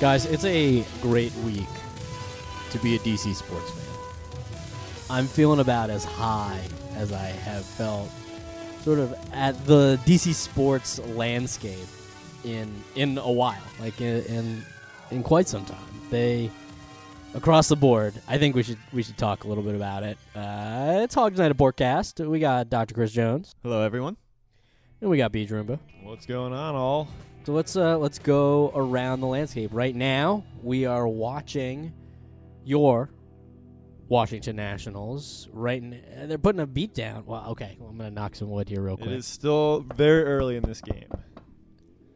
Guys, it's a great week to be a DC sports fan. I'm feeling about as high as I have felt sort of at the DC sports landscape in in a while, like in in, in quite some time. They across the board. I think we should we should talk a little bit about it. Uh, it's Hogs Night at Porkcast. We got Dr. Chris Jones Hello, everyone. and we got Beege Roomba. What's going on, all? So let's uh, let's go around the landscape. Right now, we are watching your Washington Nationals. Right, in, uh, they're putting a beat down. Well, okay, well, I'm gonna knock some wood here real quick. It is still very early in this game.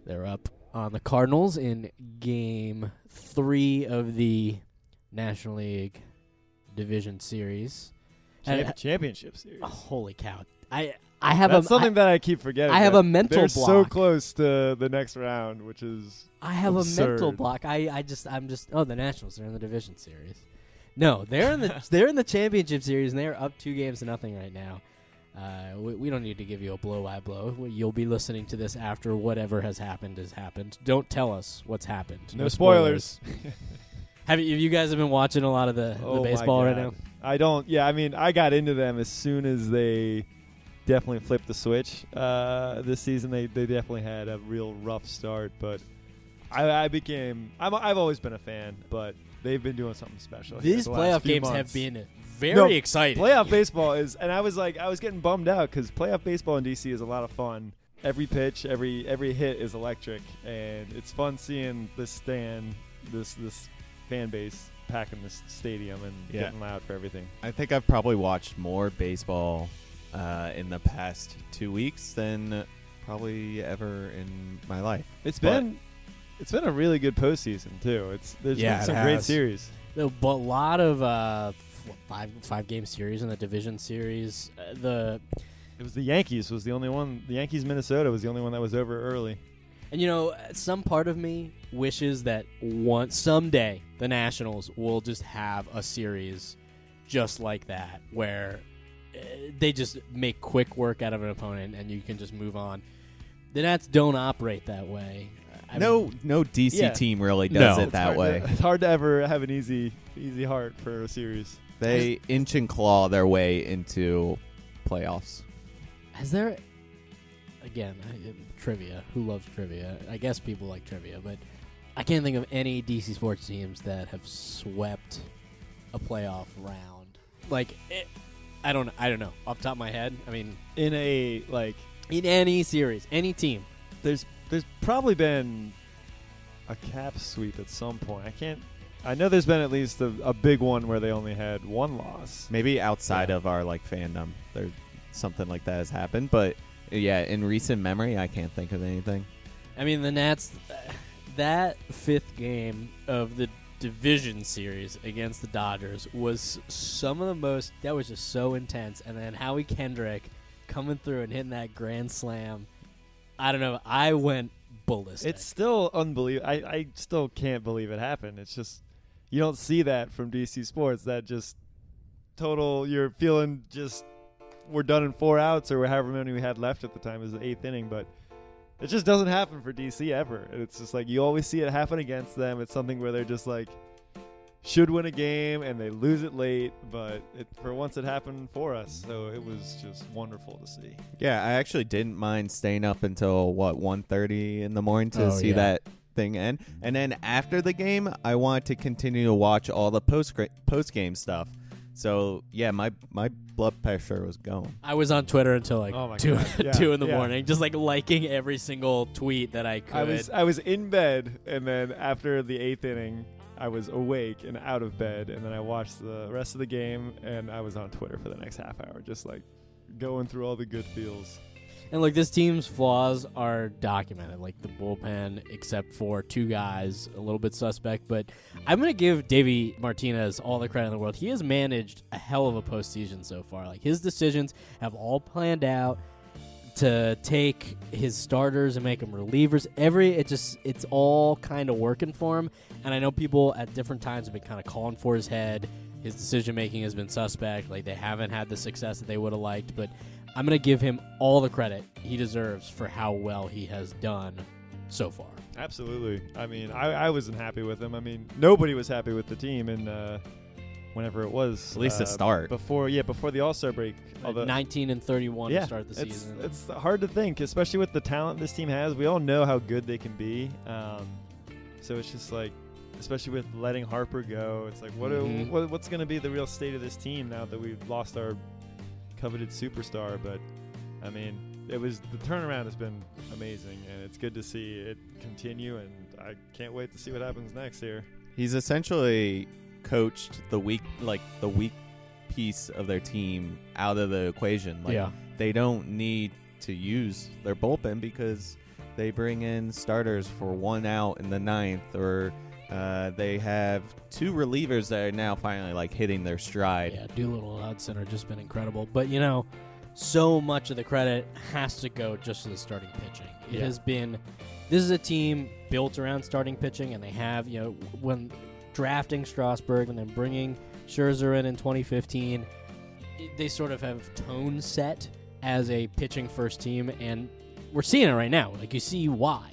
They're up on the Cardinals in Game Three of the National League Division Series. Champ- championship series. oh, holy cow! I I have That's a something I, that I keep forgetting. I have a mental block. They're so close to the next round, which is I have a mental block. I, I just I'm just oh the Nationals they're in the division series. No, they're in the they're in the championship series and they're up two games to nothing right now. Uh, we, we don't need to give you a blow by blow. You'll be listening to this after whatever has happened has happened. Don't tell us what's happened. no, spoilers. Have you, you guys have been watching a lot of the, oh the baseball right now? I don't. Yeah, I mean, I got into them as soon as they definitely flipped the switch uh, this season. They they definitely had a real rough start, but I, I became. I'm, I've always been a fan, but they've been doing something special. here These the last playoff few games have been very No, exciting. Playoff baseball is, and I was like, I was getting bummed out because playoff baseball in DC is a lot of fun. Every pitch, every every hit is electric, and it's fun seeing this stand, this this fan base packing this stadium and Yeah. getting loud for everything. I think I've probably watched more baseball uh, in the past two weeks than probably ever in my life. It's But- been it's been a really good postseason too. It's there's Yeah, been some great series. No, but a lot of uh, five five game series in the division series. Uh, the It was the Yankees was the only one. The Yankees Minnesota was the only one that was over early. And you know, some part of me wishes that one someday the Nationals will just have a series just like that, where they just make quick work out of an opponent and you can just move on. The Nats don't operate that way. I no, no DC Yeah. team really does No. it It's that hard way. To, it's hard to ever have an easy easy heart for a series. They inch and claw their way into playoffs. Has there, again, I, uh, trivia? Who loves trivia? I guess people like trivia, but I can't think of any DC sports teams that have swept a playoff round. Like, it, I don't, I don't know off the top of my head. I mean, In a like, in any series, any team. there's there's probably been a cap sweep at some point. I can't. I know there's been at least a, a big one where they only had one loss. Maybe outside Yeah. of our like fandom, there something like that has happened. But yeah, in recent memory, I can't think of anything. I mean, the Nats, that fifth game of the division series against the Dodgers was some of the most, that was just so intense. And then Howie Kendrick coming through and hitting that grand slam. I don't know. I went ballistic. It's still unbelievable. I, I still can't believe it happened. It's just you don't see that from DC Sports. That just total. You're feeling just we're done in four outs or however many we had left at the time is the eighth inning, but it just doesn't happen for DC ever. It's just like you always see it happen against them. It's something where they're just like should win a game and they lose it late, but it, for once it happened for us. So it was just wonderful to see. Yeah, I actually didn't mind staying up until what 1.30 in the morning to Oh, see yeah. that thing end, and then after the game, I wanted to continue to watch all the post post game stuff. So yeah, my my blood pressure was going. I was on Twitter until like Oh my two God, yeah, two in the yeah. morning, just like liking every single tweet that I could. I was I was in bed, and then after the eighth inning, I was awake and out of bed, and then I watched the rest of the game, and I was on Twitter for the next half hour, just like going through all the good feels. And like this team's flaws are documented, like the bullpen, except for two guys, a little bit suspect. But I'm gonna give Davey Martinez all the credit in the world. He has managed a hell of a postseason so far. Like his decisions have all planned out to take his starters and make them relievers. Every it just it's all kind of working for him. And I know people at different times have been kind of calling for his head. His decision making has been suspect. Like they haven't had the success that they would have liked. But I'm gonna give him all the credit he deserves for how well he has done so far. Absolutely. I mean, I, I wasn't happy with him. I mean, nobody was happy with the team, and uh, whenever it was, At least to uh, start. before yeah before the All Star break. although- 19 and 31 yeah, to start the it's, season. It's hard to think, especially with the talent this team has. We all know how good they can be. Um, so it's just like, especially with letting Harper go, it's like, what, do- Mhm. what what's going to be the real state of this team now that we've lost our coveted superstar? But I mean, it was the turnaround has been amazing, and it's good to see it continue. And I can't wait to see what happens next here. He's essentially coached the weak, like the weak piece of their team out of the equation. Like yeah. they don't need to use their bullpen because they bring in starters for one out in the ninth, or uh, they have two relievers that are now finally like hitting their stride. Yeah, Doolittle and Hudson are just been incredible. But you know, so much of the credit has to go just to the starting pitching. It Yeah. has been this is a team built around starting pitching, and they have you know when drafting Strasburg and then bringing Scherzer in in 2015, they sort of have tone set as a pitching first team, and we're seeing it right now. Like you see why.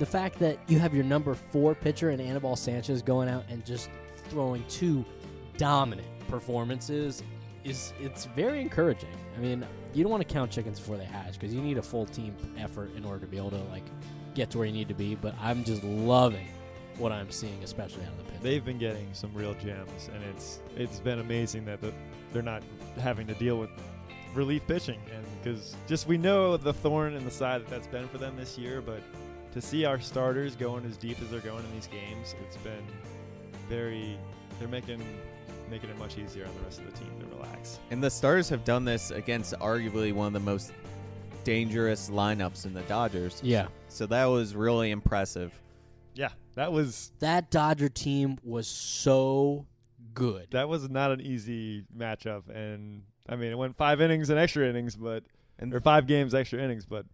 The fact that you have your number four pitcher in Anibal Sanchez going out and just throwing two dominant performances is it's very encouraging. I mean, you don't want to count chickens before they hatch because you need a full team effort in order to be able to like get to where you need to be. But I'm just loving what I'm seeing, especially out of the pitch. They've been getting some real gems, and it's it's been amazing that the, they're not having to deal with relief pitching, and because just we know the thorn in the side that that's been for them this year, but to see our starters going as deep as they're going in these games, it's been very. They're making making it much easier on the rest of the team to relax. And the Stars have done this against arguably one of the most dangerous lineups in the Dodgers. yeah, So that was really impressive. Yeah, that was that Dodger team was so good. that was not an easy matchup, and I mean it went five innings and extra innings, but And or five games extra innings, but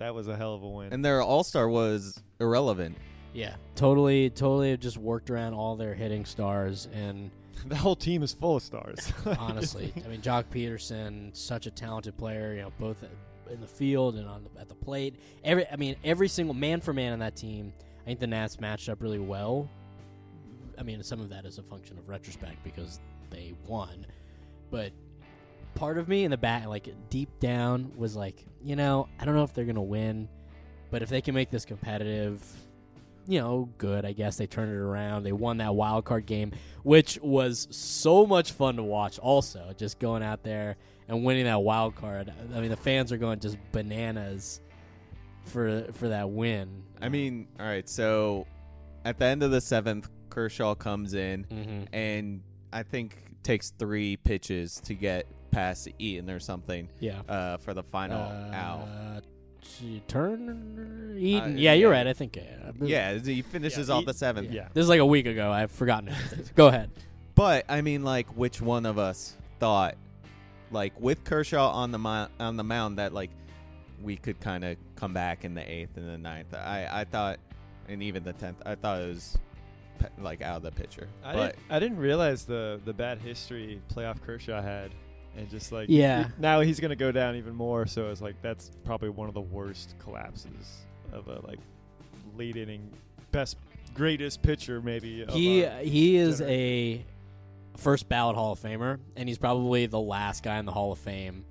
that was a hell of a win. and their All Star was irrelevant. Yeah, totally, totally just worked around all their hitting stars and. the whole team is full of stars. honestly. I mean, Joc Pederson, such a talented player. You know, both in the field and on the, at the plate. Every, I mean, every single man for man on that team. I think the Nats matched up really well. I mean, some of that is a function of retrospect because they won, but part of me in the back, like deep down, was like, you know, I don't know if they're gonna win, but if they can make this competitive. You know, good. I guess they turned it around. They won that wild card game which was so much fun to watch. Also, just going out there and winning that wild card. I mean, the fans are going just bananas for for that win. I mean, all right, so at the end of the seventh, Kershaw comes in mm-hmm. and I think takes three pitches to get past Eaton or something yeah. uh, for the final out. Uh, t- Turn Eaton. Uh, yeah, you're yeah. right. I think. Yeah. Yeah, he finishes Yeah, off he- the seventh. yeah. This is like a week ago. I've forgotten everything. Go ahead. But I mean, like, which one of us thought, like, with Kershaw on the mo- on the mound, that like we could kind of come back in the eighth and the ninth? I I thought, and even the tenth, I thought it was like out of the picture. I but didn't, I didn't realize the the bad history playoff Kershaw had, and just like Yeah. it- now he's gonna go down even more. So it's like that's probably one of the worst collapses of a like late inning best greatest pitcher maybe. He our- uh, he is generation. a first ballot Hall of Famer, and he's probably the last guy in the Hall of Fame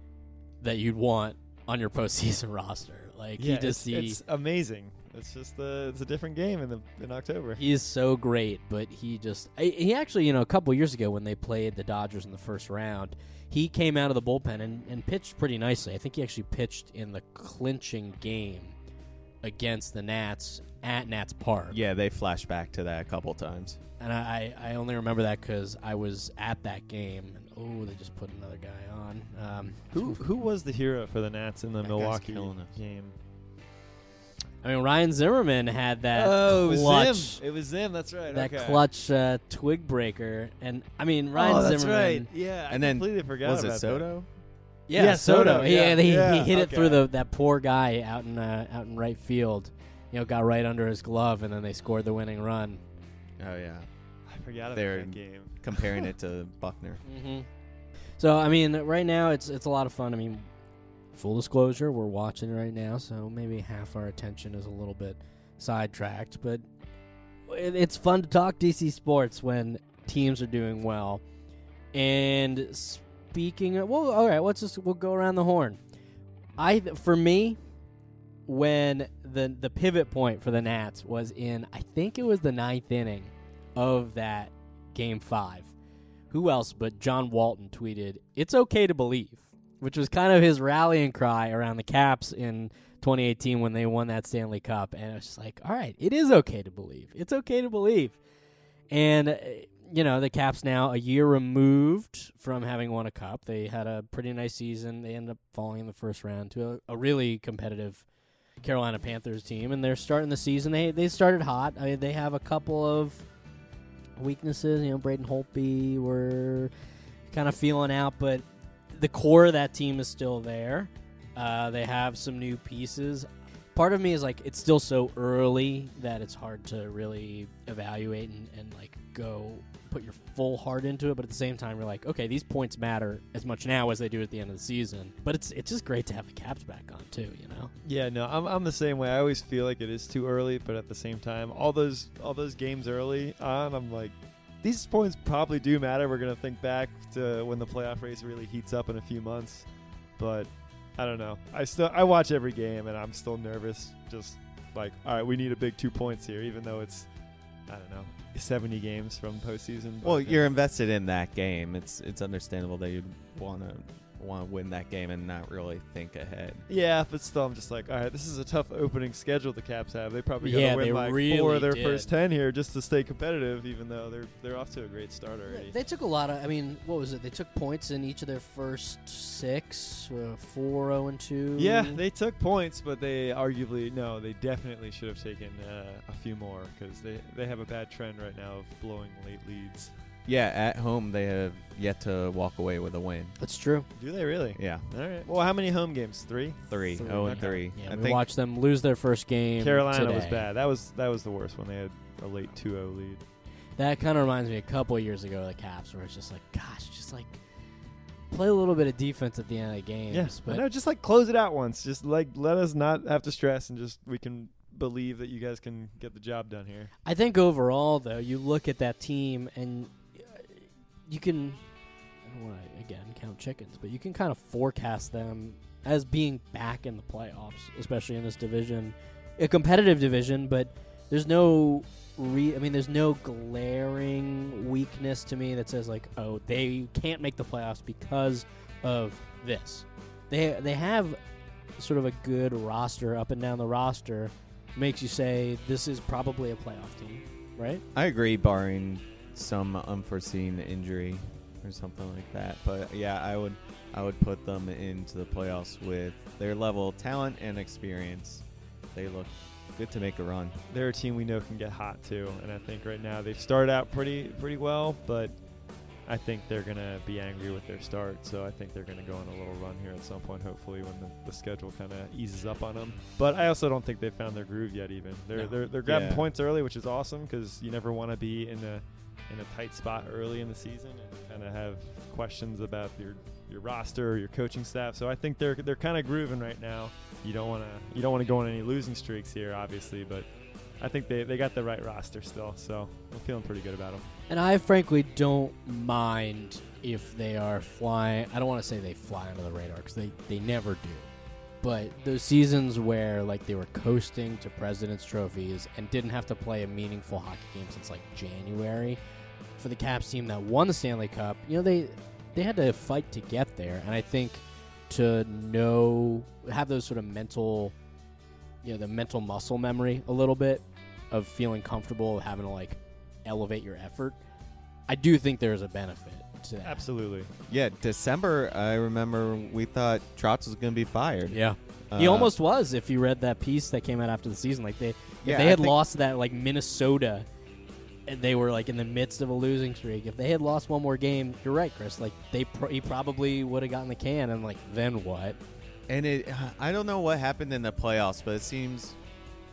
that you'd want on your postseason roster. Like yeah, he just it's, he, it's amazing. It's just uh, it's a different game in the in October. He is so great, but he just he actually you know a couple years ago when they played the Dodgers in the first round, he came out of the bullpen and, and pitched pretty nicely. I think he actually pitched in the clinching game against the Nats at Nats Park. Yeah, they flash back to that a couple times. And I, I only remember that because I was at that game. And, oh, they just put another guy on. Um, Who who was the hero for the Nats in the That guy's Milwaukee killing us. game? I mean, Ryan Zimmerman had that oh, it clutch, was Zim. It was Zim. That's right. that okay. clutch uh, twig breaker. And I mean, Ryan oh, that's Zimmerman. right. Yeah, I And then, completely forgot Was about it that. Soto? Yeah, Yeah, Soto. Soto, Yeah, yeah, he, yeah, he hit it through okay. the that poor guy out in uh, out in right field. You know, got right under his glove, and then they scored the winning run. Oh yeah, I forgot about They're- that game. comparing it to Buckner. Mm-hmm. So I mean, right now it's it's a lot of fun. I mean, full disclosure, we're watching it right now, so maybe half our attention is a little bit sidetracked, but it, it's fun to talk DC sports when teams are doing well. And speaking of, well, all right, let's just we'll go around the horn. I for me, when the the pivot point for the Nats was in, I think it was the ninth inning of that game five. Who else but John Walton tweeted, "It's okay to believe," which was kind of his rallying cry around the Caps in 2018 when they won that Stanley Cup, and it was just like, "All right, it is okay to believe. It's okay to believe." And uh, you know, the Caps now a year removed from having won a cup. They had a pretty nice season. They ended up falling in the first round to a, a really competitive Carolina Panthers team, and they're starting the season. They they started hot. I mean, they have a couple of weaknesses. You know, Braden Holtby were kind of feeling out, but the core of that team is still there. Uh, they have some new pieces. Part of me is like, it's still so early that it's hard to really evaluate and, and like go put your full heart into it. But at the same time, you're like, okay, these points matter as much now as they do at the end of the season. But it's it's just great to have the Caps back on too. You know. Yeah, no, I'm, I'm the same way. I always feel like it is too early, but at the same time, all those all those games early on, I'm like, these points probably do matter. We're gonna think back to when the playoff race really heats up in a few months, but I don't know. I still I watch every game and I'm still nervous. Just like, all right, we need a big two points here, even though it's I don't know 70 games from postseason. Well, you're invested in that game. It's it's understandable that you'd want to want to win that game and not really think ahead. Yeah, but still, I'm just like, all right, this is a tough opening schedule the Caps have. They probably Yeah, got to they win like four really of their did. first ten here just to stay competitive, even though they're they're off to a great start already. They took a lot of. I mean, what was it? They took points in each of their first six, uh, four, zero, and two. yeah, they took points, but they arguably no, they definitely should have taken uh, a few more because they they have a bad trend right now of blowing late leads. Yeah, at home they have yet to walk away with a win. that's true. Do they really? Yeah, All right. Well, how many home games? Three. three, Three. oh and Okay. three. Yeah, I we think watched them lose their first game. Carolina was today. bad. That was that was the worst when they had a late 2-0 lead. That kind of reminds me a couple of years ago, of the Caps, where it's just like, gosh, just like play a little bit of defense at the end of the games. Yes, but no, just like close it out once. Just like let us not have to stress and just we can believe that you guys can get the job done here. I think overall, though, you look at that team and you can, I don't want to, again, count chickens, but you can kind of forecast them as being back in the playoffs, especially in this division, a competitive division, but there's no. Re- I mean, there's no glaring weakness to me that says like, oh, they can't make the playoffs because of this. They they have sort of a good roster up and down the roster, makes you say this is probably a playoff team, right? I agree, barring some unforeseen injury or something like that. But yeah, I would I would put them into the playoffs with their level of talent and experience. They look good to make a run. They're a team we know can get hot too, and I think right now they've started out pretty pretty well, but I think they're gonna be angry with their start. So I think they're gonna go on a little run here at some point, hopefully when the, the schedule kind of eases up on them. But I also don't think they've found their groove yet. Even they're No. they're, they're grabbing Yeah. points early, which is awesome because you never want to be in a in a tight spot early in the season and kind of have questions about your your roster or your coaching staff. So I think they're they're kind of grooving right now. You don't want to you don't want to go on any losing streaks here, obviously, but I think they, they got the right roster still. So I'm feeling pretty good about them. And I frankly don't mind if they are flying. I don't want to say they fly under the radar because they, they never do. But those seasons where like they were coasting to President's trophies and didn't have to play a meaningful hockey game since like January, for the Caps team that won the Stanley Cup, you know they they had to fight to get there, and I think to know have those sort of mental, you know, the mental muscle memory a little bit of feeling comfortable having to like elevate your effort. I do think there's a benefit to that. Absolutely. Yeah, December. I remember we thought Trotz was going to be fired. Yeah. He Uh, almost was if you read that piece that came out after the season. Like they, if Yeah, they had think- lost that like Minnesota, and they were like in the midst of a losing streak. If they had lost one more game, you're right, Chris. Like they, pro- he probably would have gotten the can, and like then what? And it, I don't know what happened in the playoffs, but it seems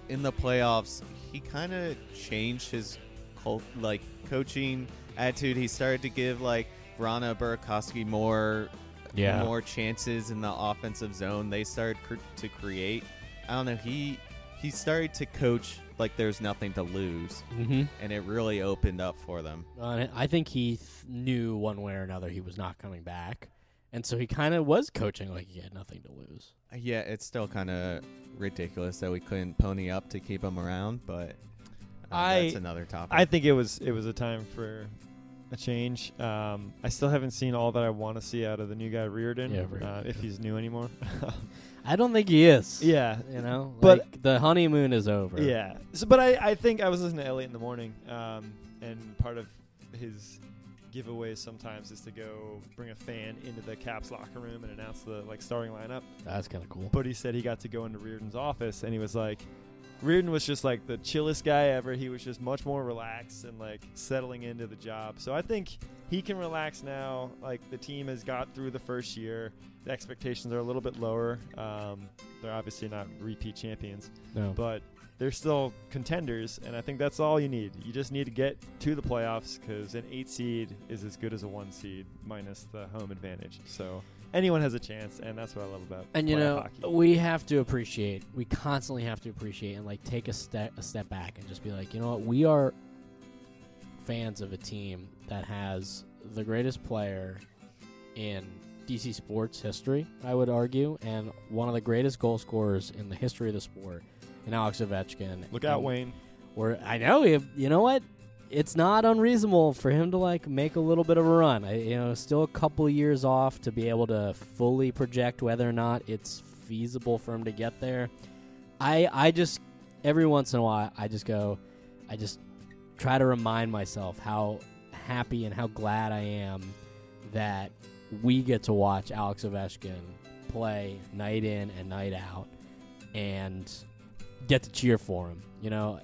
in the playoffs he kind of changed his cult, like coaching attitude. He started to give like Vrana Burakovsky more, Yeah. more chances in the offensive zone. They started cr- to create. I don't know. He he started to coach like there's nothing to lose, Mm-hmm. and it really opened up for them. Uh, I think he th- knew one way or another he was not coming back, and so he kind of was coaching like he had nothing to lose. Yeah, it's still kind of ridiculous that we couldn't pony up to keep him around, but uh, I- that's another topic. I think it was it was a time for a change. Um, I still haven't seen all that I want to see out of the new guy Reirden, Yeah, uh, if he's new anymore. I don't think he is. yeah, you know, But- like, the honeymoon is over. yeah. So, but I, I think I was listening to Elliot in the morning, um, and part of his giveaways sometimes is to go bring a fan into the Caps locker room and announce the like starting lineup. that's kind of cool. But he said he got to go into Reirden's office and he was like, Reirden was just like the chillest guy ever. He was just much more relaxed and like settling into the job. So I think he can relax now. Like the team has got through the first year. The expectations are a little bit lower. Um, they're obviously not repeat champions, No, but they're still contenders. And I think that's all you need. You just need to get to the playoffs because an eight seed is as good as a one seed minus the home advantage. So anyone has a chance, and that's what I love about and you know hockey. we have to appreciate. We constantly have to appreciate and like take a step a step back and just be like, you know what, we are fans of a team that has the greatest player in DC sports history, I would argue, and one of the greatest goal scorers in the history of the sport, in Alex Ovechkin. Look out, And Wayne. We're, I know, if, you know what? It's not unreasonable for him to like make a little bit of a run. I, you know, still a couple years off to be able to fully project whether or not it's feasible for him to get there. I, I just every once in a while, I just go, I just try to remind myself how happy and how glad I am that we get to watch Alex Ovechkin play night in and night out, and get to cheer for him. You know,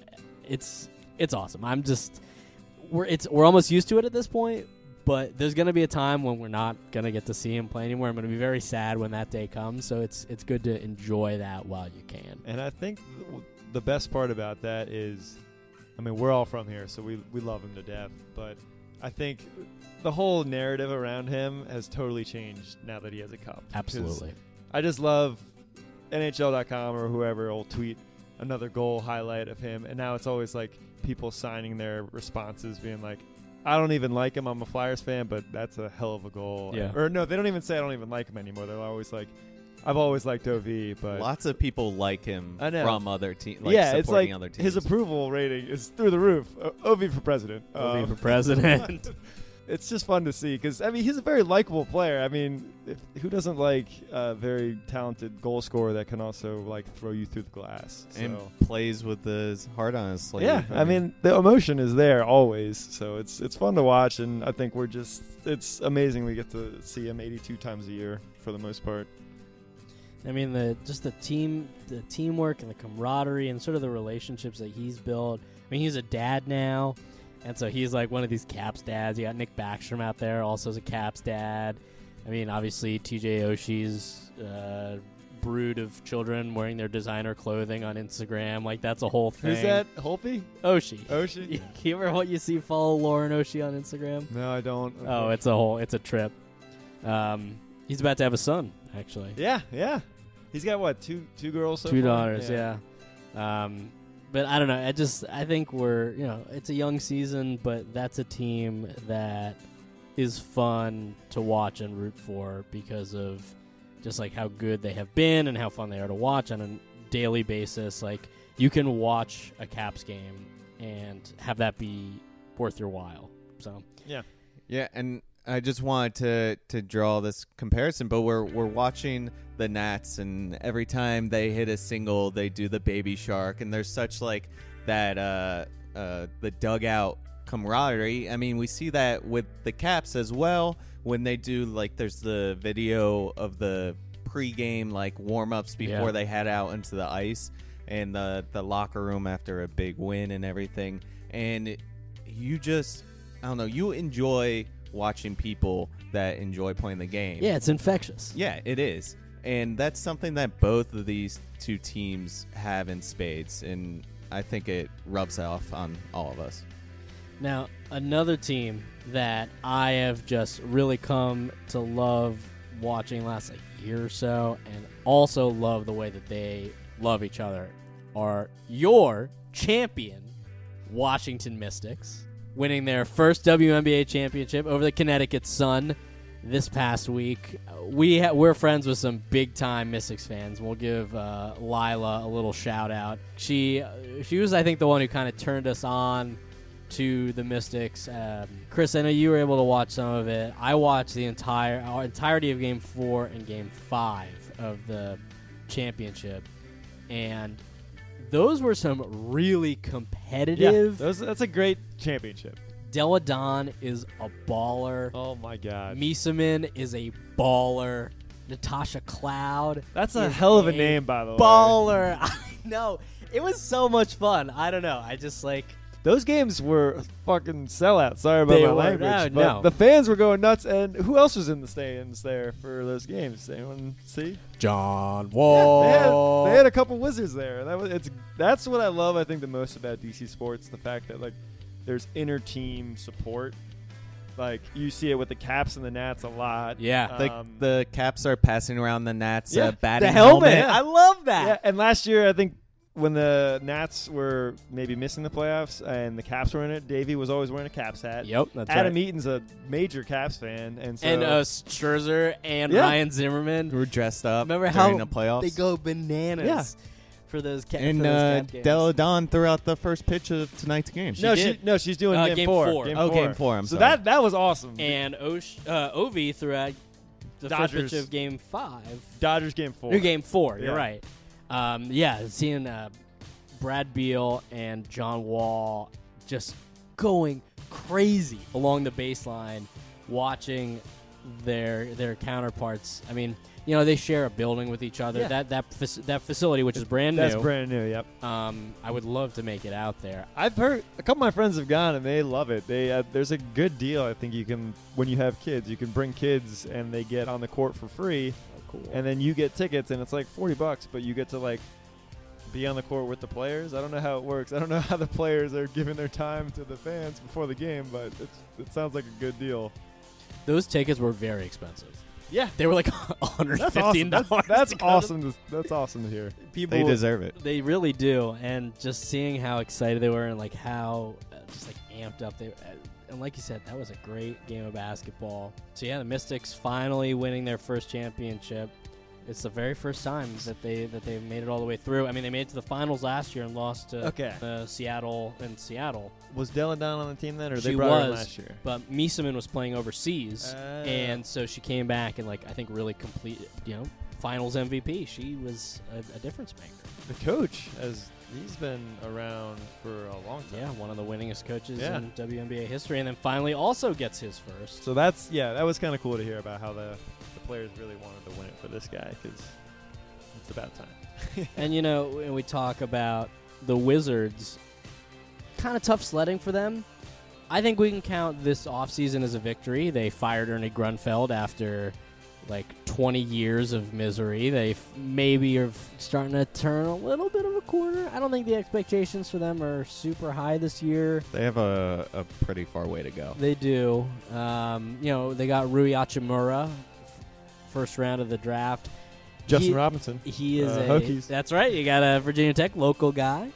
it's it's awesome. I'm just we're it's we're almost used to it at this point, but there's gonna be a time when we're not gonna get to see him play anymore. I'm gonna be very sad when that day comes. So it's it's good to enjoy that while you can. And I think th- the best part about that is, I mean, we're all from here, so we we love him to death. But I think the whole narrative around him has totally changed now that he has a cup. Absolutely. I just love NHL.com or whoever will tweet another goal highlight of him, and now it's always like people signing their responses, being like, "I don't even like him. I'm a Flyers fan, but that's a hell of a goal." Yeah. Or no, they don't even say I don't even like him anymore. They're always like, "I've always liked Ov," but Lots of people like him I know. from other teams. Like yeah, it's like other teams. his approval rating is through the roof. O- Ov for president. Ovi Um, for president. it's just fun to see because I mean he's a very likable player. I mean, if, who doesn't like a very talented goal scorer that can also like throw you through the glass? and plays with his heart on his sleeve. Yeah, I mean the emotion is there always, so it's it's fun to watch, and I think we're just it's amazing we get to see him 82 times a year for the most part. I mean the just the team the teamwork and the camaraderie and sort of the relationships that he's built. I mean he's a dad now, and so he's like one of these Caps dads. You got Nick Backstrom out there, also as a Caps dad. I mean obviously TJ Oshie's uh, brood of children wearing their designer clothing on Instagram. Like that's a whole thing. Who's that? Holpe? Oshie. Oshie? you ever what you see follow Lauren Oshie on Instagram? No, I don't. Oh, it's a whole it's a trip. Um, he's about to have a son actually. yeah, yeah. He's got what two two girls, so two far? daughters yeah, um but i don't know i just i think we're you know it's a young season but that's a team that is fun to watch and root for because of just like how good they have been and how fun they are to watch on a daily basis. Like you can watch a Caps game and have that be worth your while. So Yeah, yeah, and I just wanted to to draw this comparison, but we're we're watching the Nats, and every time they hit a single, they do the baby shark, and there's such like that uh uh the dugout camaraderie. I mean, we see that with the Caps as well when they do like there's the video of the pregame like warm ups before Yeah. they head out into the ice and the the locker room after a big win and everything, and you just I don't know. You enjoy watching people that enjoy playing the game. yeah, it's infectious. Yeah, it is. And that's something that both of these two teams have in spades. And I think it rubs off on all of us. Now, another team that I have just really come to love watching last like year or so, and also love the way that they love each other, are your champion, Washington Mystics, winning their first WNBA championship over the Connecticut Sun this past week. We ha- we're friends with some big time Mystics fans. We'll give uh, Lila a little shout out. She uh, she was I think the one who kind of turned us on to the Mystics. Um, Chris, I know you were able to watch some of it. I watched the entire uh, entirety of Game Four and Game Five of the championship, and those were some really Yeah, competitive. those, that's a great championship. Delle Donne is a baller. Oh my god, Meesseman is a baller. Natasha Cloud. that's a hell of a name, by the way. Baller. I know. It was so much fun. I don't know. I just like Those games were fucking sellouts. Sorry about They my language, No, but no. the fans were going nuts. And who else was in the stands there for those games? Anyone see? John Yeah, Wall. they, had, they had a couple wizards there. That was it's that's what I love. I think the most about DC sports, the fact that like there's inner team support. Like you see it with the Caps and the Nats a lot. Yeah. The, Um, the Caps are passing around the Nats Yeah, uh, batting the helmet. Yeah. I love that. Yeah, and last year I think when the Nats were maybe missing the playoffs and the Caps were in it, Davey was always wearing a Caps hat. Yep, that's Adam right. Eaton's a major Caps fan, and so and uh, Scherzer and Yeah. Ryan Zimmerman. were dressed up Remember during how the playoffs. They go bananas Yeah. For those ca- and for those uh, Cap games. Delle Donne threw out the first pitch of tonight's game. no, did. she no, she's doing Uh, game, game four. four. Game Oh, four. game four, I'm so sorry. that that was awesome. and Osh, uh, Ovi threw out the first Dodgers. pitch of Game Five. Dodgers game four. Or game four. You're Yeah. right. Um, yeah, seeing uh, Brad Beal and John Wall just going crazy along the baseline, watching their their counterparts. I mean, you know, they share a building with each other. Yeah. That that that facility, which is brand That's new. That's brand new. Yep. um, I would love to make it out there. I've heard a couple of my friends have gone and they love it. They uh, there's a good deal. I think you can when you have kids, you can bring kids and they get on the court for free, Oh, cool. and then you get tickets and it's like forty bucks, but you get to like be on the court with the players. I don't know how it works. I don't know how the players are giving their time to the fans before the game, but it's, it sounds like a good deal. Those tickets were very expensive. Yeah, They were like 115 that's awesome. dollars. That's, that's awesome. To, that's awesome to hear. People they deserve it. They really do, and just seeing how excited they were and like how uh, just like amped up they. Uh, and like you said, that was a great game of basketball. So yeah, the Mystics finally winning their first championship. It's the very first time that they that they've made it all the way through. I mean, they made it to the finals last year and lost to Okay. uh, Seattle and Seattle. Was Delle Donne on the team then, or they She brought her in was. last year? But Meesseman was playing overseas, Ah. and so she came back and like I think really completed, you know, finals MVP. She was a, a difference maker. The coach, as he's been around for a long time. Yeah, one of the winningest coaches Yeah. in WNBA history, and then finally also gets his first. So that's yeah, that was kind of cool to hear about how the players really wanted to win it for this guy because it's about time. and you know, when we talk about the Wizards, kind of tough sledding for them. I think we can count this offseason as a victory. They fired Ernie Grunfeld after like 20 years of misery. They f- maybe are f- starting to turn a little bit of a corner. I don't think the expectations for them are super high this year. They have a, a pretty far way to go. They do. Um, you know, they got Rui Hachimura, f- first round of the draft. Justin He- Robinson. He is Uh, a. Hokies. That's right. You got a Virginia Tech local guy.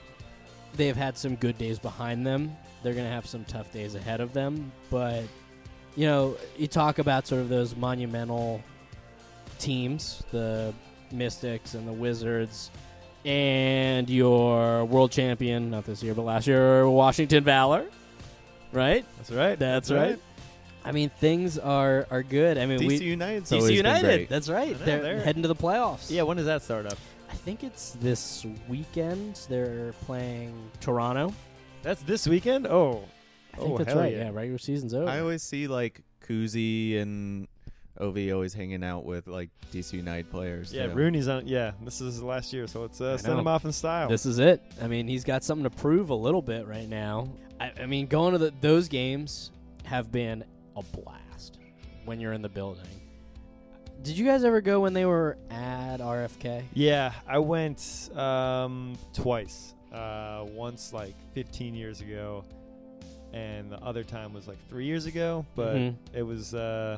They've had some good days behind them. They're going to have some tough days ahead of them. But, you know, you talk about sort of those monumental teams, the Mystics and the Wizards, and your world champion, not this year, but last year, Washington Valor. Right? That's right. That's right. I mean, things are, are good. I mean, DC we United's DC always been United. great. That's right. Know, they're, they're- heading to the playoffs. Yeah, when does that start up? I think it's this weekend. They're playing Toronto. That's this weekend? Oh. I think Oh, that's hell right. yeah. Yeah. regular season's over. I always see like Kuzi and Ovi always hanging out with like DC United players. Yeah, too. Rooney's on. Yeah, this is his last year, so let's uh, send him off in style. This is it. I mean, he's got something to prove a little bit right now. I, I mean, going to the, those games have been a blast when you're in the building. Did you guys ever go when they were at RFK? Yeah, I went um, twice. Uh, once like 15 years ago, and the other time was like three years ago. But Mhm. it was uh,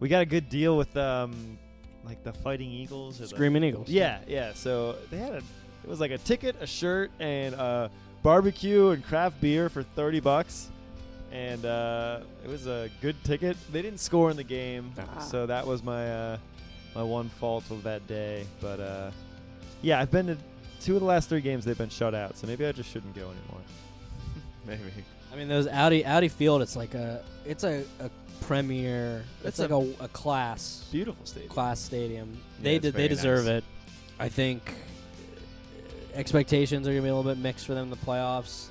we got a good deal with um, like the Fighting Eagles. or the- Screaming Eagles. Yeah, yeah. So they had a it was like a ticket, a shirt, and uh, barbecue and craft beer for 30 bucks. And uh, it was a good ticket. They didn't score in the game, Ah. so that was my uh, my one fault of that day. But uh, yeah, I've been to two of the last three games. They've been shut out, so maybe I just shouldn't go anymore. maybe. I mean, those Audi Audi Field. It's like a it's a, a premier. It's, It's like a, a class Beautiful stadium. class stadium. Yeah, they it's did they deserve nice. it. I think uh, expectations are gonna be a little bit mixed for them in the playoffs.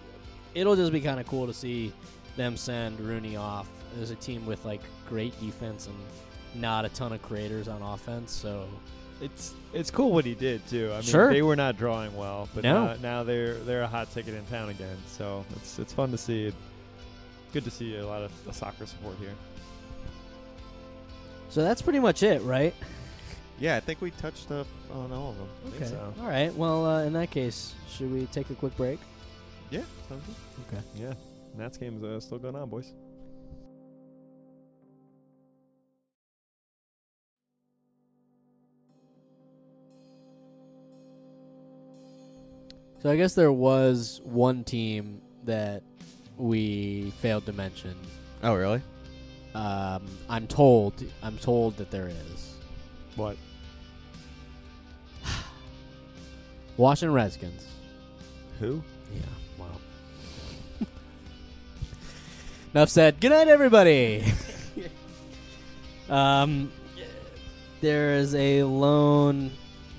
It'll just be kind of cool to see them send Rooney off as a team with like great defense and not a ton of creators on offense. So It's it's cool what he did too. I mean, Sure. they were not drawing well, but No. now, now they're they're a hot ticket in town again. So it's it's fun to see. Good to see a lot of the soccer support here. so that's pretty much it, right? Yeah, I think we touched up on all of them. I think so. All right. Well, uh, in that case, should we take a quick break? Yeah, sounds good. Okay. Yeah, Nats game's uh, still going on, boys. So I guess there was one team that we failed to mention. Oh, really? Um, I'm told. I'm told that there is. What? Washington Redskins. Who? Yeah. Enough said. Good night, everybody. um, there is a lone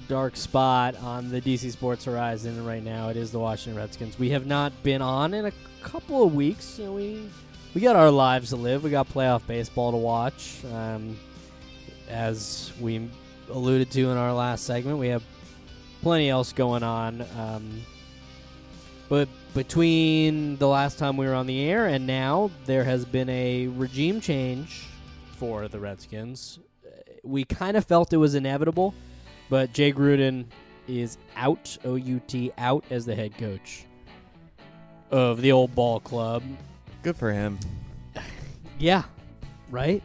dark spot on the DC Sports horizon right now. It is the Washington Redskins. We have not been on in a couple of weeks. You know, we we got our lives to live. We got playoff baseball to watch. Um, as we alluded to in our last segment, we have plenty else going on. Um, but between the last time we were on the air and now, there has been a regime change for the Redskins. Uh, We kind of felt it was inevitable, but Jay Gruden is out, O U T, out as the head coach of the old ball club. Good for him. Yeah, right?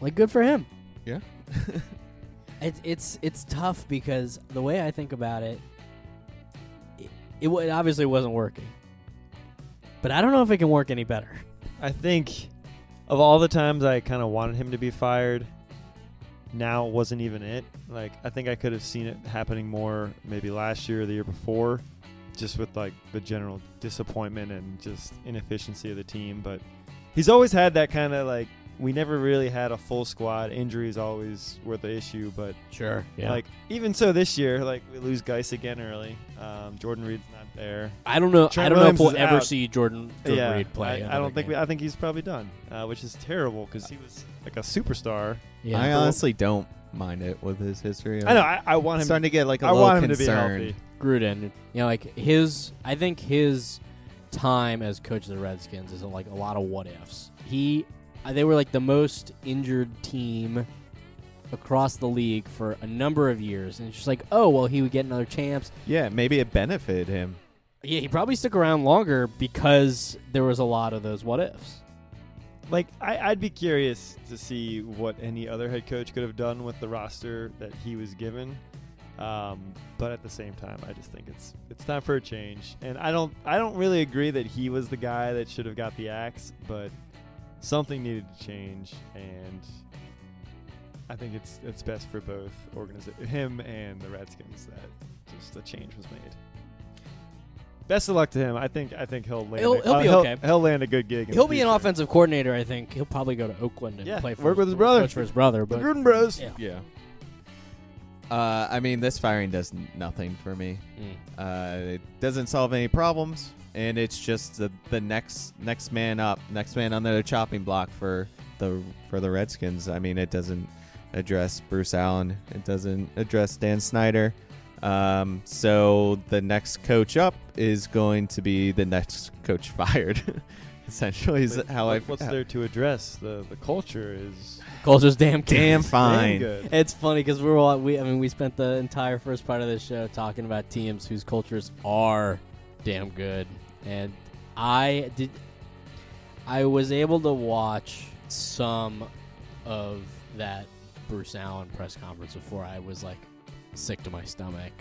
Like, good for him. Yeah. It, it's it's tough because the way I think about it, it, it, obviously wasn't working. But I don't know if it can work any better. I think of all the times I kind of wanted him to be fired, now wasn't even it. Like I think I could have seen it happening more maybe last year or the year before, just with like the general disappointment and just inefficiency of the team. But he's always had that kind of like we never really had a full squad. Injuries always were the issue, but Sure. Yeah. like even so this year, like we lose Geis again early. Um, Jordan Reed's not there. I don't know. Trent I don't Williams know if we'll ever out. see Jordan, Jordan yeah, Reed play. I, I don't think we. I think he's probably done, uh, which is terrible because he was like a superstar. yeah. I honestly don't mind it with his history. I know. I, I want him. starting to get like a I little want him to be concerned. healthy. Gruden, you know, like his, I think his time as coach of the Redskins is like a lot of what ifs. He, uh, they were like the most injured team across the league for a number of years, and it's just like, oh well, he would get another chance. Yeah, maybe it benefited him. Yeah, he probably stuck around longer because there was a lot of those what ifs. Like I, I'd be curious to see what any other head coach could have done with the roster that he was given. Um, but at the same time, I just think it's it's time for a change. And I don't I don't really agree that he was the guy that should have got the axe, but something needed to change. And I think it's it's best for both organiza- him and the Redskins that just the change was made. Best of luck to him. I think I think he'll land. He'll- a, he'll uh, be okay. He'll land a good gig. He'll the be an offensive coordinator. I think he'll probably go to Oakland and Yeah, play for work with his brother. coach for his brother. The Gruden Bros. yeah. Yeah. Uh, I mean, this firing does nothing for me. Mm. Uh, it doesn't solve any problems, and it's just the, the next next man up, next man on the chopping block for the for the Redskins. I mean, it doesn't address Bruce Allen. It doesn't address Dan Snyder. Um, so the next coach up is going to be the next coach fired. Essentially, is But how I. what- What's there to address? The the culture is Culture's damn good. Damn damn fine. good. It's funny because we're all we. I mean, we spent the entire first part of this show talking about teams whose cultures are damn good, and I did. I was able to watch some of that Bruce Allen press conference before I was like sick to my stomach.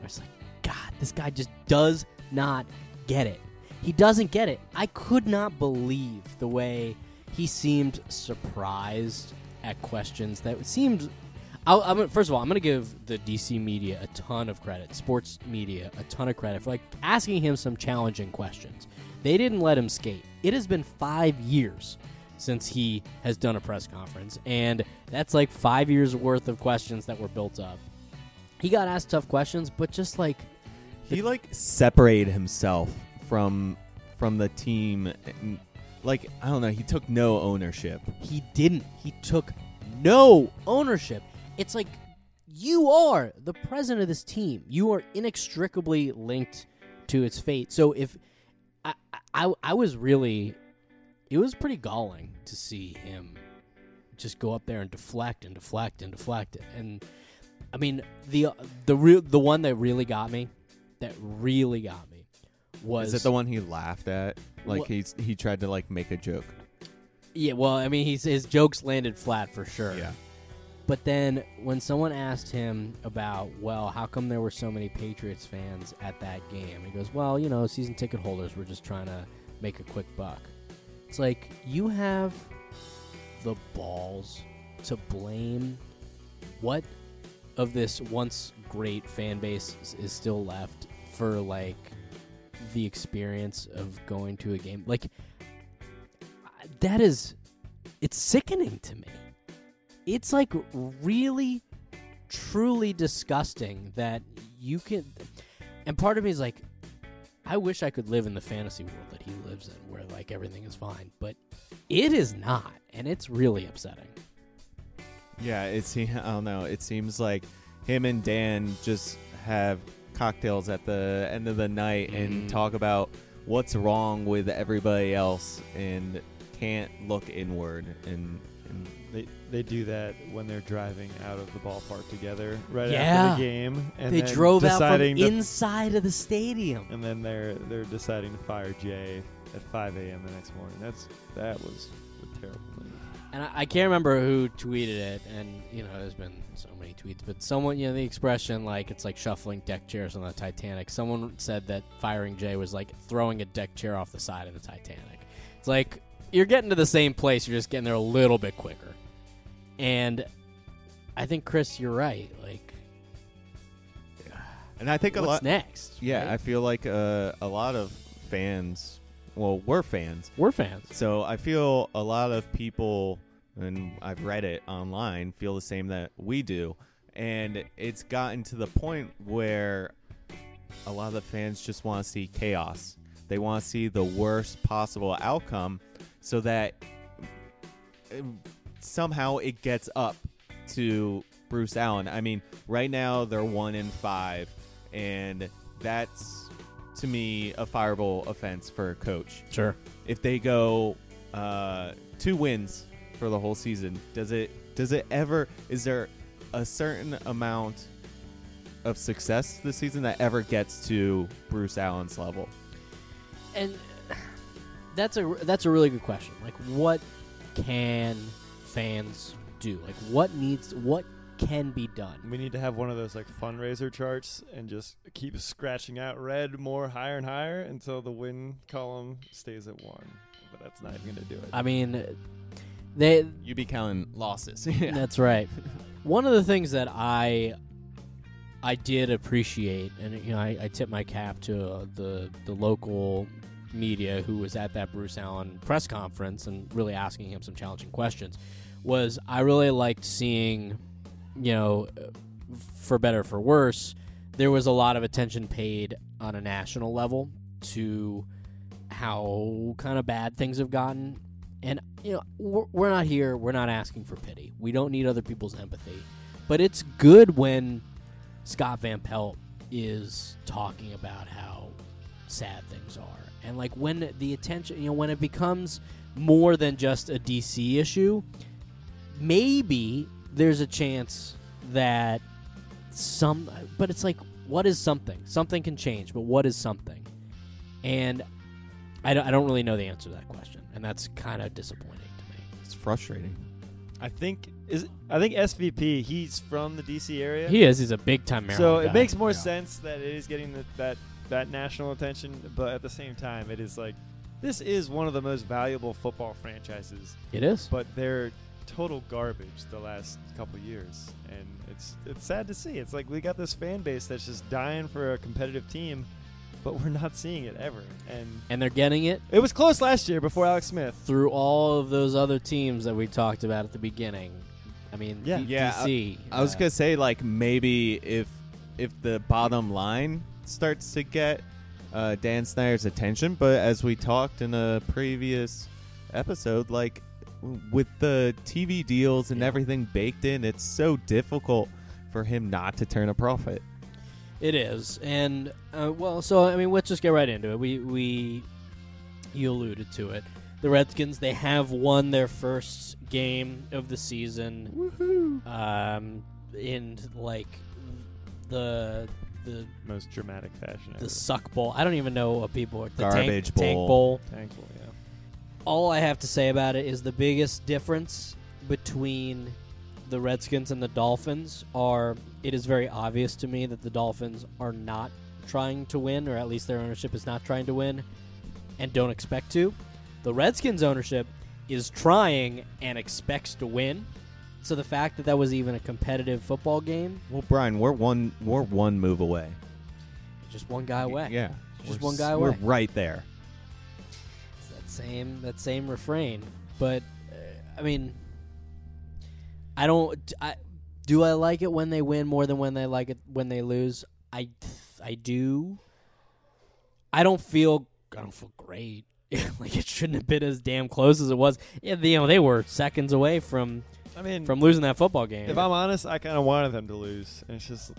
I was like, God, this guy just does not get it. He doesn't get it. I could not believe the way he seemed surprised at questions that seemed. I'll, I'm, first of all, I'm going to give the DC media a ton of credit, sports media a ton of credit for like asking him some challenging questions. They didn't let him skate. It has been five years since he has done a press conference, and that's like five years worth of questions that were built up. He got asked tough questions, but just like he like separated himself from from the team and, like i don't know he took no ownership He didn't. He took no ownership. It's like you are the president of this team. You are inextricably linked to its fate. So if I, I, I was really, it was pretty galling to see him just go up there and deflect and deflect and deflect. And I mean, the the real the one that really got me, that really got me, was is it the one he laughed at like Wha- he's he tried to like make a joke Yeah, well, I mean, he's, his jokes landed flat for sure. yeah But then when someone asked him about, well, how come there were so many Patriots fans at that game? He goes, well, you know, season ticket holders were just trying to make a quick buck. It's like you have the balls to blame what of this once great fan base is- is still left for like the experience of going to a game. Like that is it's sickening to me it's like really truly disgusting that you can and part of me is like i wish i could live in the fantasy world that he lives in where like everything is fine but it is not and it's really upsetting yeah it's i don't know it seems like him and dan just have cocktails at the end of the night and Mhm. talk about what's wrong with everybody else and can't look inward and, and They they do that when they're driving out of the ballpark together right Yeah. after the game, and they then drove out from deciding to- inside of the stadium and then they're they're deciding to fire Jay at 5 a.m. the next morning. That's that was a terrible move. And I, I can't remember who tweeted it, and you know, there's been so many tweets, but someone, you know, the expression like it's like shuffling deck chairs on the Titanic. Someone said that firing Jay was like throwing a deck chair off the side of the Titanic. It's like you're getting to the same place, you're just getting there a little bit quicker. And I think Chris, you're right. Like, and i think a lot next? yeah right? i feel like uh, a lot of fans well we're fans we're fans. So I feel a lot of people, and I've read it online, feel the same that we do. And it's gotten to the point where a lot of the fans just want to see chaos. They want to see the worst possible outcome so that uh, somehow it gets up to Bruce Allen. I mean, right now they're one in five, and that's to me a fireable offense for a coach Sure. if they go uh, two wins for the whole season, does it does it ever is there a certain amount of success this season that ever gets to Bruce Allen's level? and that's a that's a really good question. Like, what can fans do? Like, what needs what can be done? We need to have one of those like fundraiser charts and just keep scratching out red more higher and higher until the win column stays at one. But that's not even gonna do it. I mean, They You be counting losses. yeah. That's right. One of the things that I I did appreciate, and you know, I, I tip my cap to uh, the the local media who was at that Bruce Allen press conference and really asking him some challenging questions. Was I really liked seeing, you know, for better or for worse, there was a lot of attention paid on a national level to how kind of bad things have gotten and you know, we're, we're not here. We're not asking for pity. We don't need other people's empathy. But it's good when Scott Van Pelt is talking about how sad things are, and like when the attention, you know, when it becomes more than just a DC issue, maybe there's a chance that some. But it's like, what is something? Something can change, but what is something? And I don't, I don't really know the answer to that question, and that's kind of disappointing to me. It's frustrating. I think is I think SVP. He's from the DC area. He is. He's a big time Maryland. so it guy. makes more Yeah. sense that it is getting the, that that national attention, but at the same time, it is like this is one of the most valuable football franchises, It is. but they're total garbage the last couple years, and it's it's sad to see. It's like we got this fan base that's just dying for a competitive team, but we're not seeing it ever. And And they're getting it it was close last year before Alex Smith. through all of those other teams that we talked about at the beginning. I mean, Yeah. D- Yeah, DC. I was uh, gonna say like maybe if if the bottom line starts to get uh, Dan Snyder's attention, but as we talked in a previous episode, like w- with the TV deals and Yeah. everything baked in, it's so difficult for him not to turn a profit. It is, and uh, well, so I mean, let's just get right into it. We we you alluded to it. The Redskins they have won their first game of the season. Woohoo! Um, in like the the Most dramatic fashion. ever. the suck bowl. I don't even know what people are. The Garbage tank, tank bowl. bowl. Yeah. All I have to say about it is the biggest difference between the Redskins and the Dolphins are it is very obvious to me that the Dolphins are not trying to win, or at least their ownership is not trying to win, and don't expect to. The Redskins ownership is trying and expects to win. So the fact that that was even a competitive football game, Well, Bryan, we're one we're one move away. just one guy away. Yeah, Just We're one guy away. We're right there. Same that same refrain. But uh, I mean, I don't. I do I like it when they win more than when they like it when they lose. I I do. I don't feel I don't feel great. like it shouldn't have been as damn close as it was. Yeah, you know they were seconds away from I mean, from losing that football game. if I'm honest, I kind of wanted them to lose, and it's just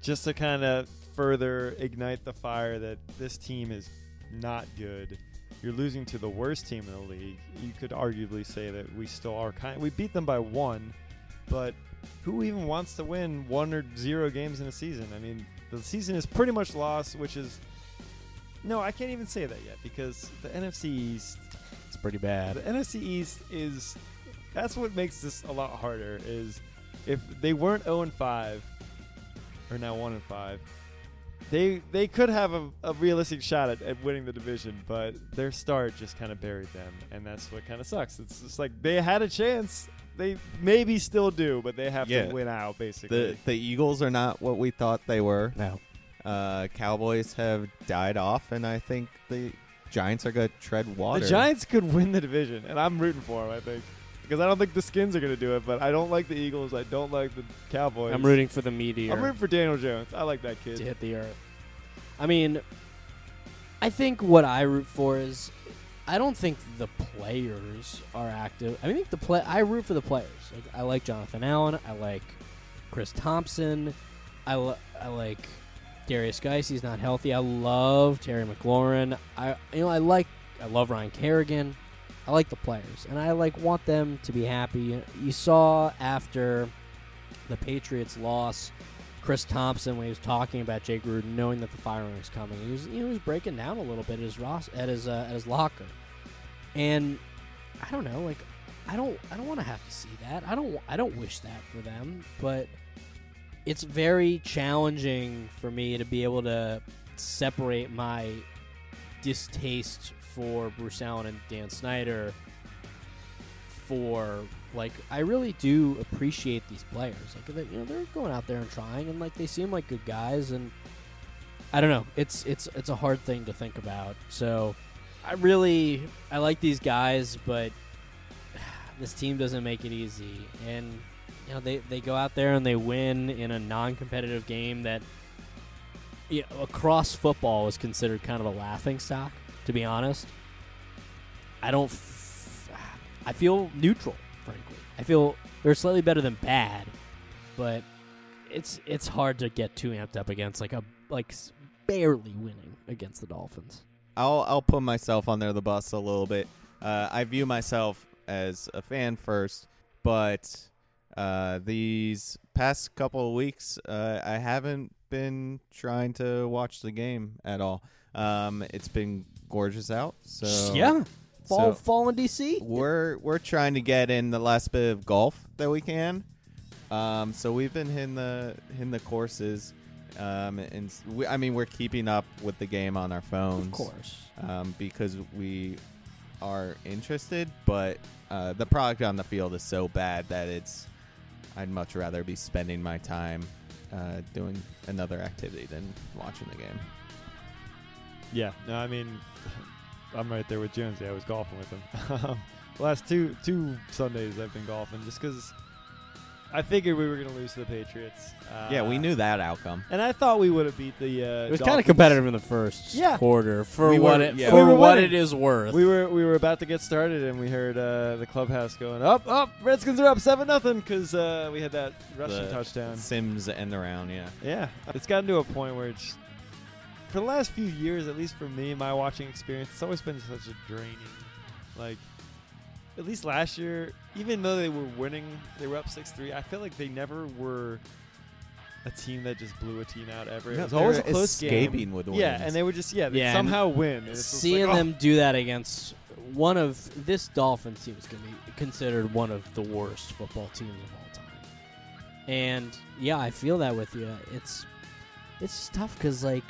just to kind of further ignite the fire that this team is not good. You're losing to the worst team in the league. You could arguably say that we still are kind. We beat them by one, but who even wants to win one or zero games in a season? I mean, the season is pretty much lost, which is no, I can't even say that yet because the NFC East it's pretty bad. the NFC East is that's what makes this a lot harder. Is if they weren't 0 and 5, or now 1 and 5, they they could have a, a realistic shot at, at winning the division, but their start just kind of buried them, and that's what kind of sucks. It's just like they had a chance. They maybe still do, but they have Yeah. to win out basically. The the Eagles are not what we thought they were. No. Uh, Cowboys have died off, and I think the Giants are going to tread water. The Giants could win the division, and I'm rooting for them. I think because I don't think the Skins are going to do it, but I don't like the Eagles. I don't like the Cowboys. I'm rooting for the meteor. I'm rooting for Daniel Jones. I like that kid. to hit the earth. I mean, I think what I root for is I don't think the players are active. I think the play I root for the players. Like, I like Jonathan Allen. I like Chris Thompson. I, li- I like Derrius Guice. He's not healthy. I love Terry McLaurin. I you know I like I love Ryan Kerrigan. I like the players, and I like want them to be happy. You saw after the Patriots loss. Chris Thompson when he was talking about Jay Gruden, knowing that the firing was coming. He was he was breaking down a little bit at his ros- at his uh, at his locker, and I don't know, like I don't I don't want to have to see that. I don't I don't wish that for them, but it's very challenging for me to be able to separate my distaste for Bruce Allen and Dan Snyder for like I really do appreciate these players. Like they, you know, they're going out there and trying, and like they seem like good guys. And I don't know, it's it's it's a hard thing to think about. So I really I like these guys, but this team doesn't make it easy. And you know, they they go out there and they win in a non-competitive game that you know, across football is considered kind of a laughing stock. To be honest, I don't. F- I feel neutral, frankly. I feel they're slightly better than bad, but it's it's hard to get too amped up against like a like barely winning against the Dolphins. I'll I'll put myself under the bus a little bit. Uh, I view myself as a fan first, but uh, these past couple of weeks, uh, I haven't been trying to watch the game at all. Um, it's been gorgeous out, so yeah, fall so- fall in DC. we're we're trying to get in the last bit of golf that we can. Um, so we've been hitting the hitting the courses, um, and we, I mean we're keeping up with the game on our phones, Of course. um, because we are interested. But uh, the product on the field is so bad that it's I'd much rather be spending my time uh, doing another activity than watching the game. Yeah, no, I mean, I'm right there with Jonesy. I was golfing with him. Um, the last two two Sundays I've been golfing just because I figured we were going to lose to the Patriots. Uh, yeah, we knew that outcome. and I thought we would have beat the. Uh, It was kind of competitive in the first Yeah. quarter for We what were- it yeah. for We what winning. it is worth. We were we were about to get started, and we heard uh, the clubhouse going up, up. Redskins are up seven nothing because uh, we had that rushing The touchdown. Sims end around, yeah. Yeah, it's gotten to a point where it's for the last few years, at least for me, my watching experience, it's always been such a draining. Like, at least last year, even though they were winning, they were up six three. I feel like they never were a team that just blew a team out ever. It was always a they're close escaping game. with Yeah, and they would just yeah, they Yeah, somehow win. And it's just Seeing like, oh. them do that against one of this Dolphins team is going to be considered one of the worst football teams of all time. And yeah, I feel that with you. It's it's tough because like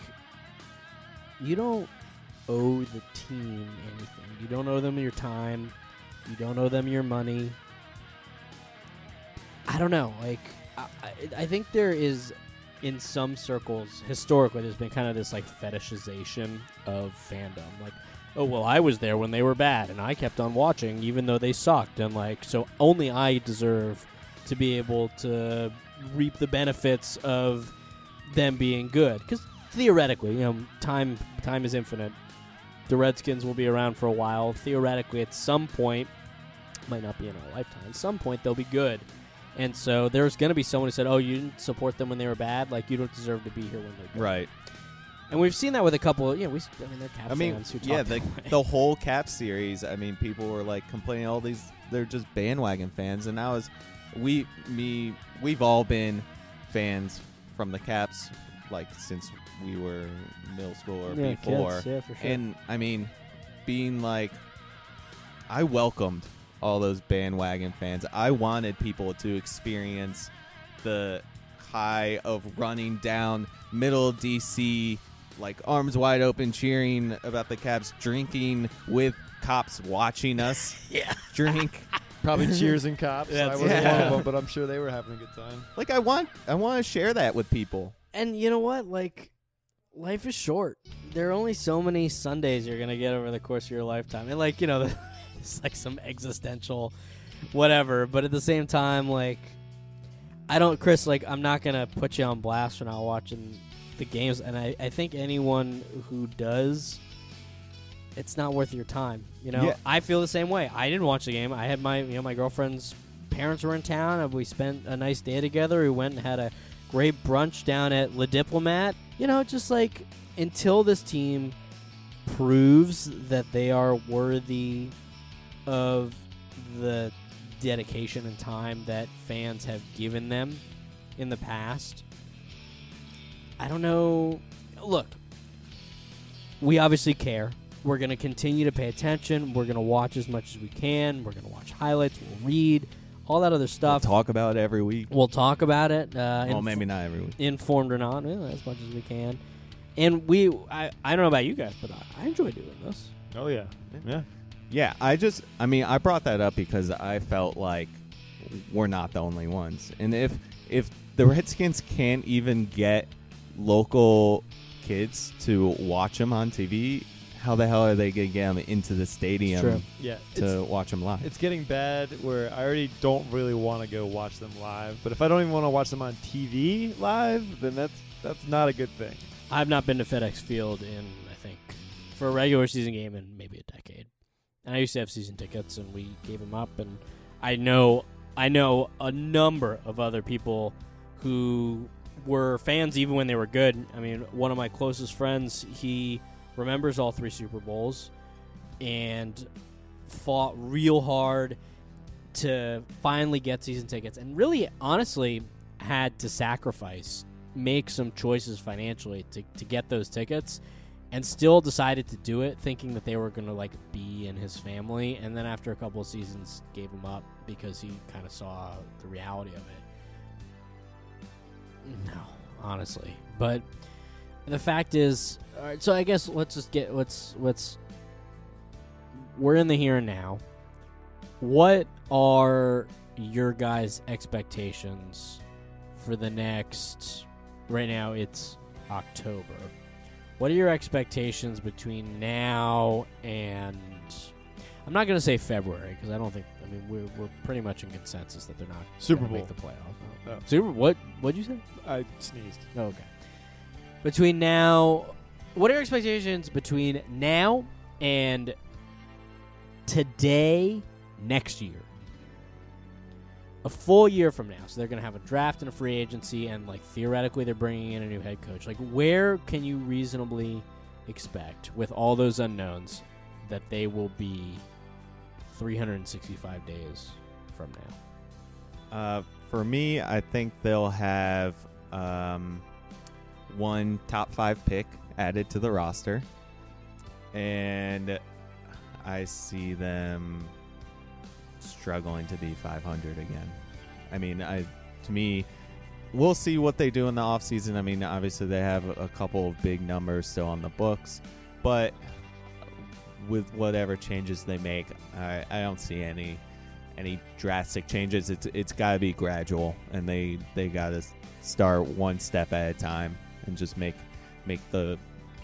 you don't owe the team anything. You don't owe them your time. You don't owe them your money. I don't know. Like I, I- think there is in some circles historically there's been kind of this like fetishization of fandom like oh well i was there when they were bad and i kept on watching even though they sucked and like so only i deserve to be able to reap the benefits of them being good because theoretically you know time time is infinite the redskins will be around for a while theoretically at some point might not be in our lifetime at some point they'll be good and so there's going to be someone who said, "Oh, you didn't support them when they were bad. Like you don't deserve to be here when they're good." Right. And we've seen that with a couple. You know, we. I mean, they're Caps I mean, yeah, the, the whole Cap series. I mean, people were like complaining all these. They're just bandwagon fans, and now is we, me, we've all been fans from the Caps, like since we were middle school or yeah, before. kids, yeah, for sure. And I mean, being like, I welcomed all those bandwagon fans. I wanted people to experience the high of running down middle DC, like arms wide open, cheering about the Caps, drinking with cops watching us yeah, drink. probably cheers and cops. I That's- wasn't one of them, but I'm sure they were having a good time. Like I want, I want to share that with people. And you know what? Like, life is short. There are only so many Sundays you're gonna get over the course of your lifetime, and like you know, it's like some existential, whatever. But at the same time, like, I don't, Chris. Like, I'm not gonna put you on blast for not watching the games, and I, I think anyone who does. It's not worth your time, you know. Yeah. I feel the same way. I didn't watch the game. I had my, you know, my girlfriend's parents were in town, and we spent a nice day together. We went and had a great brunch down at Le Diplomate. You know, just like until this team proves that they are worthy of the dedication and time that fans have given them in the past. I don't know. Look, we obviously care. We're going to continue to pay attention. We're going to watch as much as we can. We're going to watch highlights. We'll read all that other stuff. Talk about it every week. We'll talk about it. Uh, well, inf- maybe not every week. informed or not, eh, as much as we can. And we, I, I don't know about you guys, but I, I enjoy doing this. Oh yeah, yeah. Yeah, I just, I mean, I brought that up because I felt like we're not the only ones, and if if the Redskins can't even get local kids to watch them on TV, how the hell are they gonna get them into the stadium true. Yeah, to watch them live? It's getting bad where I already don't really want to go watch them live. But if I don't even want to watch them on TV live, then that's that's not a good thing. I've not been to FedEx Field in I think for a regular season game in maybe a decade. And I used to have season tickets, and we gave them up. And I know I know a number of other people who were fans even when they were good. I mean, one of my closest friends, he remembers all three Super Bowls and fought real hard to finally get season tickets and really honestly had to sacrifice make some choices financially to, to get those tickets and still decided to do it thinking that they were going to like be in his family. And then after a couple of seasons gave him up because he kind of saw the reality of it. No honestly. But the fact is all right so i guess let's just get let's let's we're in the here and now what are your guys expectations for the next right now it's october what are your expectations between now and i'm not going to say february because i don't think i mean we're, we're pretty much in consensus that they're not Super gonna make Bowl. the playoffs No. Oh. super what what'd you say I sneezed. Oh, Okay. Between now, what are your expectations between now and today next year? A full year from now. So they're going to have a draft and a free agency, and like theoretically, they're bringing in a new head coach. Like, where can you reasonably expect, with all those unknowns, that they will be 365 days from now? Uh, for me, I think they'll have um, one top five pick added to the roster, and I see them struggling to be 500 again. I mean, I to me, we'll see what they do in the offseason. I mean, obviously they have a couple of big numbers still on the books, but with whatever changes they make, I, I don't see any any drastic changes. It's it's got to be gradual, and they they got to start one step at a time and just make make the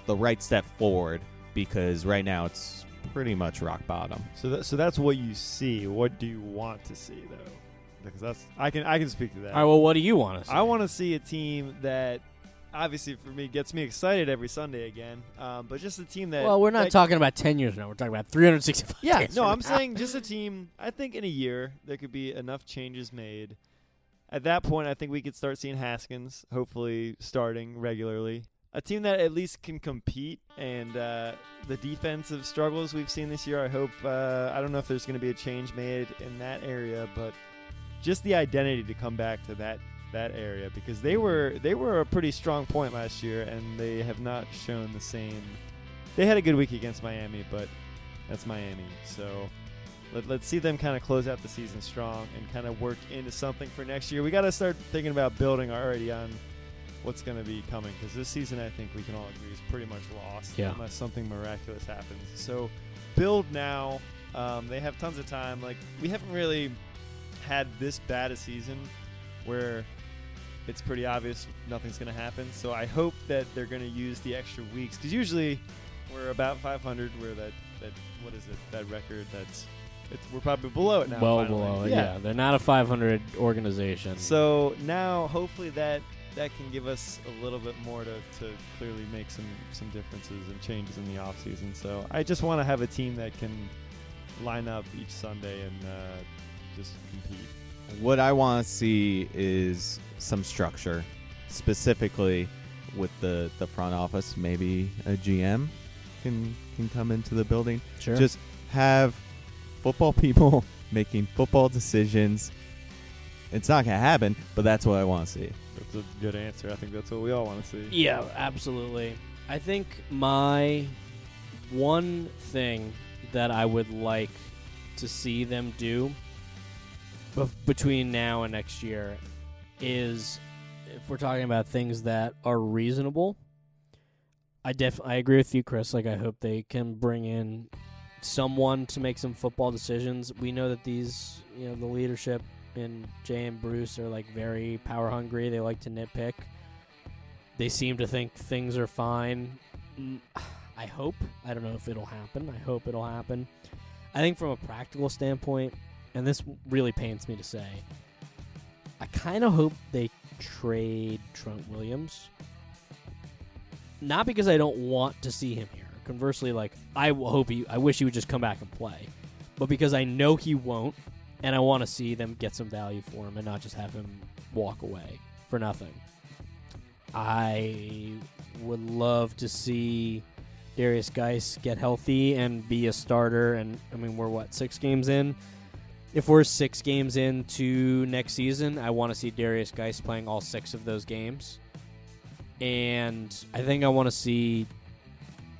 the right step forward because right now it's pretty much rock bottom. So that, so that's what you see. What do you want to see though? Because that's I can I can speak to that. All right, well, what do you want to see? I want to see a team that obviously for me gets me excited every Sunday again. Um, but just a team that Well, we're not that- talking about 10 years now. We're talking about 365 Yeah, days no, from I'm now. saying just a team. I think in a year there could be enough changes made. At that point, I think we could start seeing Haskins hopefully starting regularly. A team that at least can compete, and uh, the defensive struggles we've seen this year. I hope. Uh, I don't know if there's going to be a change made in that area, but just the identity to come back to that that area because they were they were a pretty strong point last year, and they have not shown the same. They had a good week against Miami, but that's Miami. So let, let's see them kind of close out the season strong and kind of work into something for next year. We got to start thinking about building already on what's going to be coming because this season I think we can all agree is pretty much lost Yeah. unless something miraculous happens. So build now. Um, they have tons of time. Like we haven't really had this bad a season where it's pretty obvious nothing's going to happen. So I hope that they're going to use the extra weeks because usually we're about 500. Where that that what is it? That record that's it's, we're probably below it now. well finally. below it. Yeah. they're not a 500 organization. So now, hopefully, that that can give us a little bit more to, to clearly make some some differences and changes in the off season. So I just want to have a team that can line up each Sunday and uh, just compete. What I want to see is some structure, specifically with the, the front office. Maybe a GM can can come into the building. sure. Just have football people making football decisions. It's not gonna happen, but that's what I want to see. That's a good answer. I think that's what we all want to see. Yeah, absolutely. I think my one thing that I would like to see them do bef- between now and next year is if we're talking about things that are reasonable. I def I agree with you, Chris. Like I hope they can bring in someone to make some football decisions. We know that these, you know, the leadership in Jay and Bruce are like very power hungry. They like to nitpick. They seem to think things are fine. Mm, I hope. I don't know if it'll happen. I hope it'll happen. I think from a practical standpoint, and this really pains me to say, I kind of hope they trade Trent Williams. Not because I don't want to see him here. Conversely, like I hope he, I wish he would just come back and play, but because I know he won't, and I want to see them get some value for him and not just have him walk away for nothing. I would love to see Derrius Guice get healthy and be a starter. And I mean, we're what six games in. If we're six games into next season, I want to see Derrius Guice playing all six of those games. And I think I want to see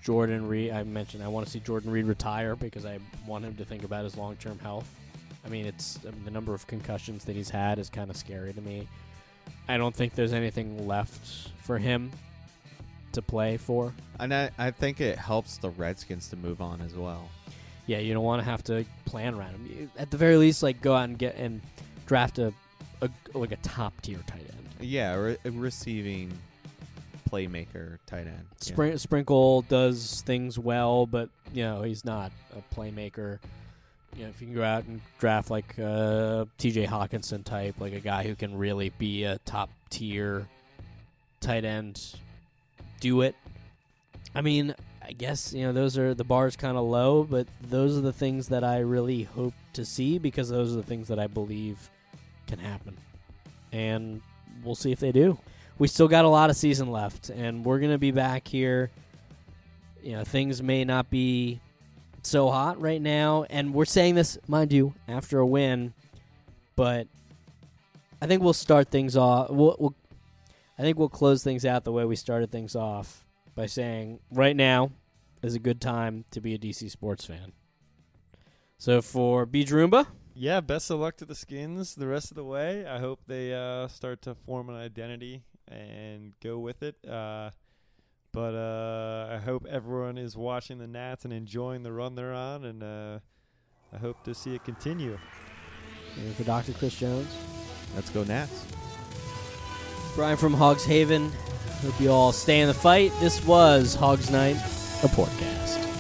Jordan Reed. I mentioned I want to see Jordan Reed retire because I want him to think about his long term health. I mean, it's I mean, the number of concussions that he's had is kind of scary to me. I don't think there's anything left for him to play for. And I, I think it helps the Redskins to move on as well. Yeah, you don't want to have to plan around him. At the very least, like go out and get and draft a, a like a top tier tight end. Yeah, re- uh, receiving playmaker tight end. Yeah. Sprinkle does things well, but you know he's not a playmaker. You know, if you can go out and draft like uh, a T.J. Hockenson type, like a guy who can really be a top tier tight end, do it. I mean, I guess you know those are the bars kind of low, but those are the things that I really hope to see because those are the things that I believe can happen, and we'll see if they do we still got a lot of season left, and we're gonna be back here. You know, things may not be so hot right now, and we're saying this, mind you, after a win, but I think we'll start things off. We'll, we'll, I think we'll close things out the way we started things off by saying right now is a good time to be a DC sports fan. So for Beach Roomba, Yeah, best of luck to the Skins the rest of the way. I hope they uh, start to form an identity and go with it. Uh, but uh, I hope everyone is watching the Nats and enjoying the run they're on, and uh, I hope to see it continue. and for Dr. Chris Jones. Let's go Nats. Bryan from Hogs Haven. Hope you all stay in the fight. This was Hogs Night, a Porkcast.